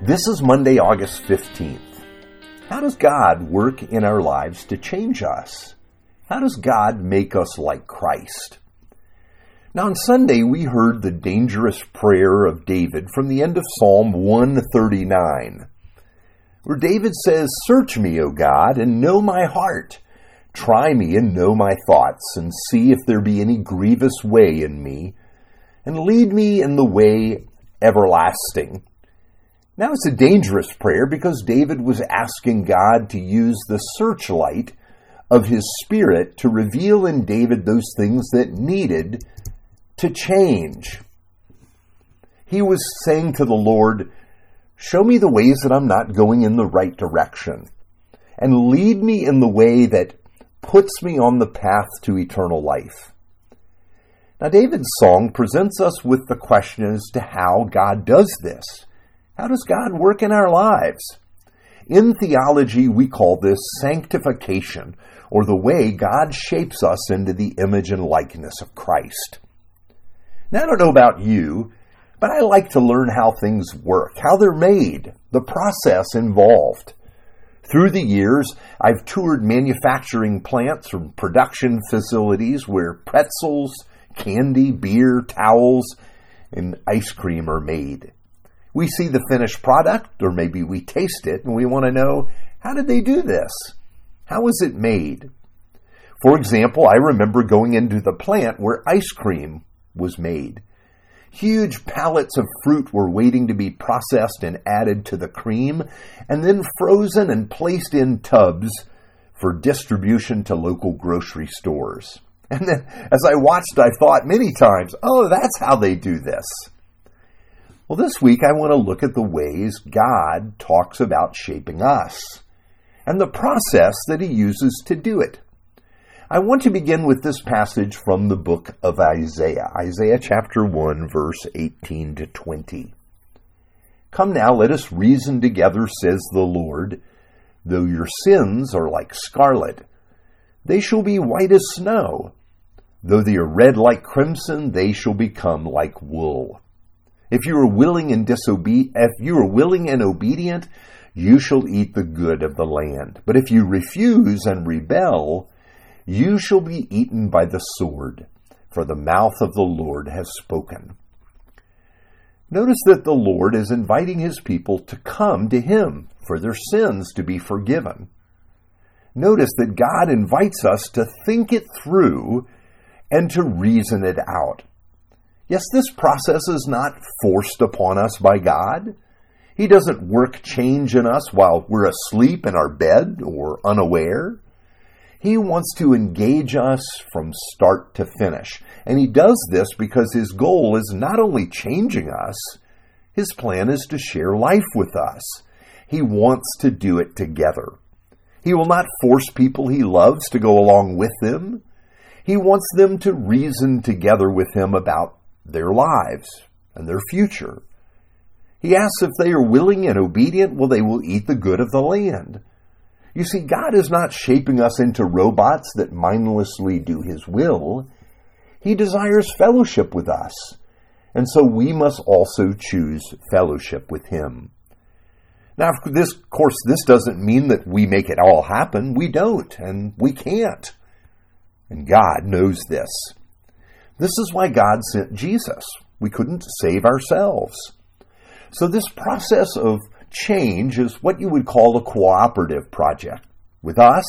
This is Monday, August 15th. How does God work in our lives to change us? How does God make us like Christ? Now, on Sunday, we heard the dangerous prayer of David from the end of Psalm 139, where David says, Search me, O God, and know my heart. Try me and know my thoughts, and see if there be any grievous way in me, and lead me in the way everlasting. Now it's a dangerous prayer because David was asking God to use the searchlight of his spirit to reveal in David those things that needed to change. He was saying to the Lord, Show me the ways that I'm not going in the right direction, and lead me in the way that puts me on the path to eternal life. Now, David's song presents us with the question as to how God does this. How does God work in our lives? In theology, we call this sanctification, or the way God shapes us into the image and likeness of Christ. Now, I don't know about you, but I like to learn how things work, how they're made, the process involved. Through the years, I've toured manufacturing plants or production facilities where pretzels, candy, beer, towels, and ice cream are made we see the finished product, or maybe we taste it, and we want to know how did they do this? How was it made? For example, I remember going into the plant where ice cream was made. Huge pallets of fruit were waiting to be processed and added to the cream, and then frozen and placed in tubs for distribution to local grocery stores. And then, as I watched, I thought many times, oh, that's how they do this. Well, this week I want to look at the ways God talks about shaping us and the process that He uses to do it. I want to begin with this passage from the book of Isaiah, Isaiah chapter 1, verse 18 to 20. Come now, let us reason together, says the Lord. Though your sins are like scarlet, they shall be white as snow. Though they are red like crimson, they shall become like wool. If you are willing and disobe- if you are willing and obedient, you shall eat the good of the land. But if you refuse and rebel, you shall be eaten by the sword, for the mouth of the Lord has spoken. Notice that the Lord is inviting his people to come to him for their sins to be forgiven. Notice that God invites us to think it through and to reason it out. Yes, this process is not forced upon us by God. He doesn't work change in us while we're asleep in our bed or unaware. He wants to engage us from start to finish. And he does this because his goal is not only changing us, his plan is to share life with us. He wants to do it together. He will not force people he loves to go along with him. He wants them to reason together with him about their lives and their future. He asks if they are willing and obedient, well, they will eat the good of the land. You see, God is not shaping us into robots that mindlessly do His will. He desires fellowship with us, and so we must also choose fellowship with Him. Now, of course, this doesn't mean that we make it all happen. We don't, and we can't. And God knows this. This is why God sent Jesus. We couldn't save ourselves. So, this process of change is what you would call a cooperative project with us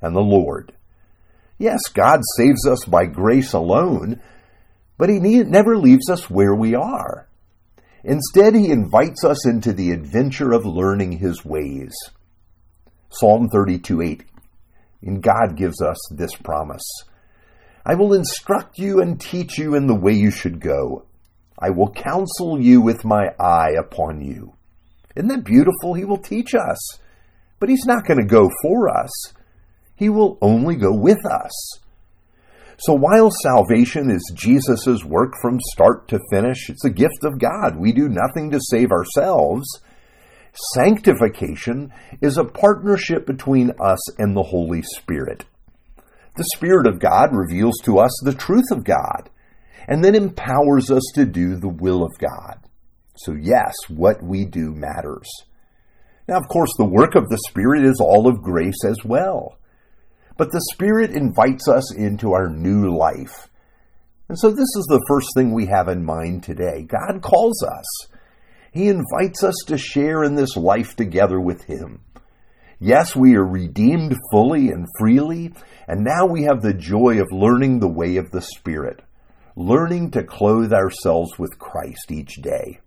and the Lord. Yes, God saves us by grace alone, but He never leaves us where we are. Instead, He invites us into the adventure of learning His ways. Psalm 32 8. And God gives us this promise I will instruct you and teach you in the way you should go. I will counsel you with my eye upon you. Isn't that beautiful? He will teach us. But He's not going to go for us, He will only go with us. So while salvation is Jesus' work from start to finish, it's a gift of God. We do nothing to save ourselves. Sanctification is a partnership between us and the Holy Spirit. The Spirit of God reveals to us the truth of God and then empowers us to do the will of God. So, yes, what we do matters. Now, of course, the work of the Spirit is all of grace as well. But the Spirit invites us into our new life. And so, this is the first thing we have in mind today. God calls us, He invites us to share in this life together with Him. Yes, we are redeemed fully and freely, and now we have the joy of learning the way of the Spirit, learning to clothe ourselves with Christ each day.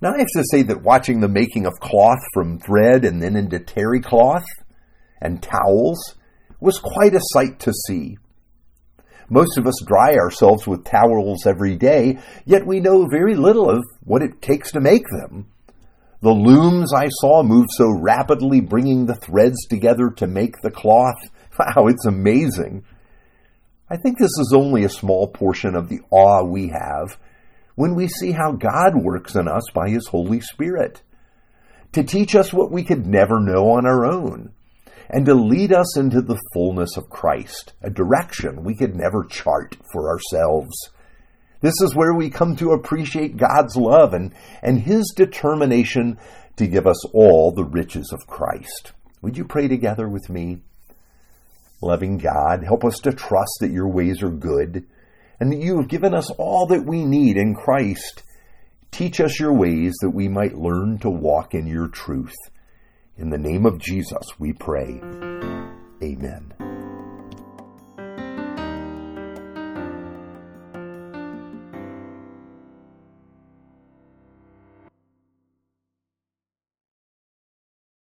Now, I have to say that watching the making of cloth from thread and then into terry cloth and towels was quite a sight to see. Most of us dry ourselves with towels every day, yet we know very little of what it takes to make them. The looms I saw move so rapidly, bringing the threads together to make the cloth. Wow, it's amazing. I think this is only a small portion of the awe we have when we see how God works in us by His Holy Spirit to teach us what we could never know on our own and to lead us into the fullness of Christ, a direction we could never chart for ourselves. This is where we come to appreciate God's love and, and His determination to give us all the riches of Christ. Would you pray together with me? Loving God, help us to trust that your ways are good and that you have given us all that we need in Christ. Teach us your ways that we might learn to walk in your truth. In the name of Jesus, we pray. Amen.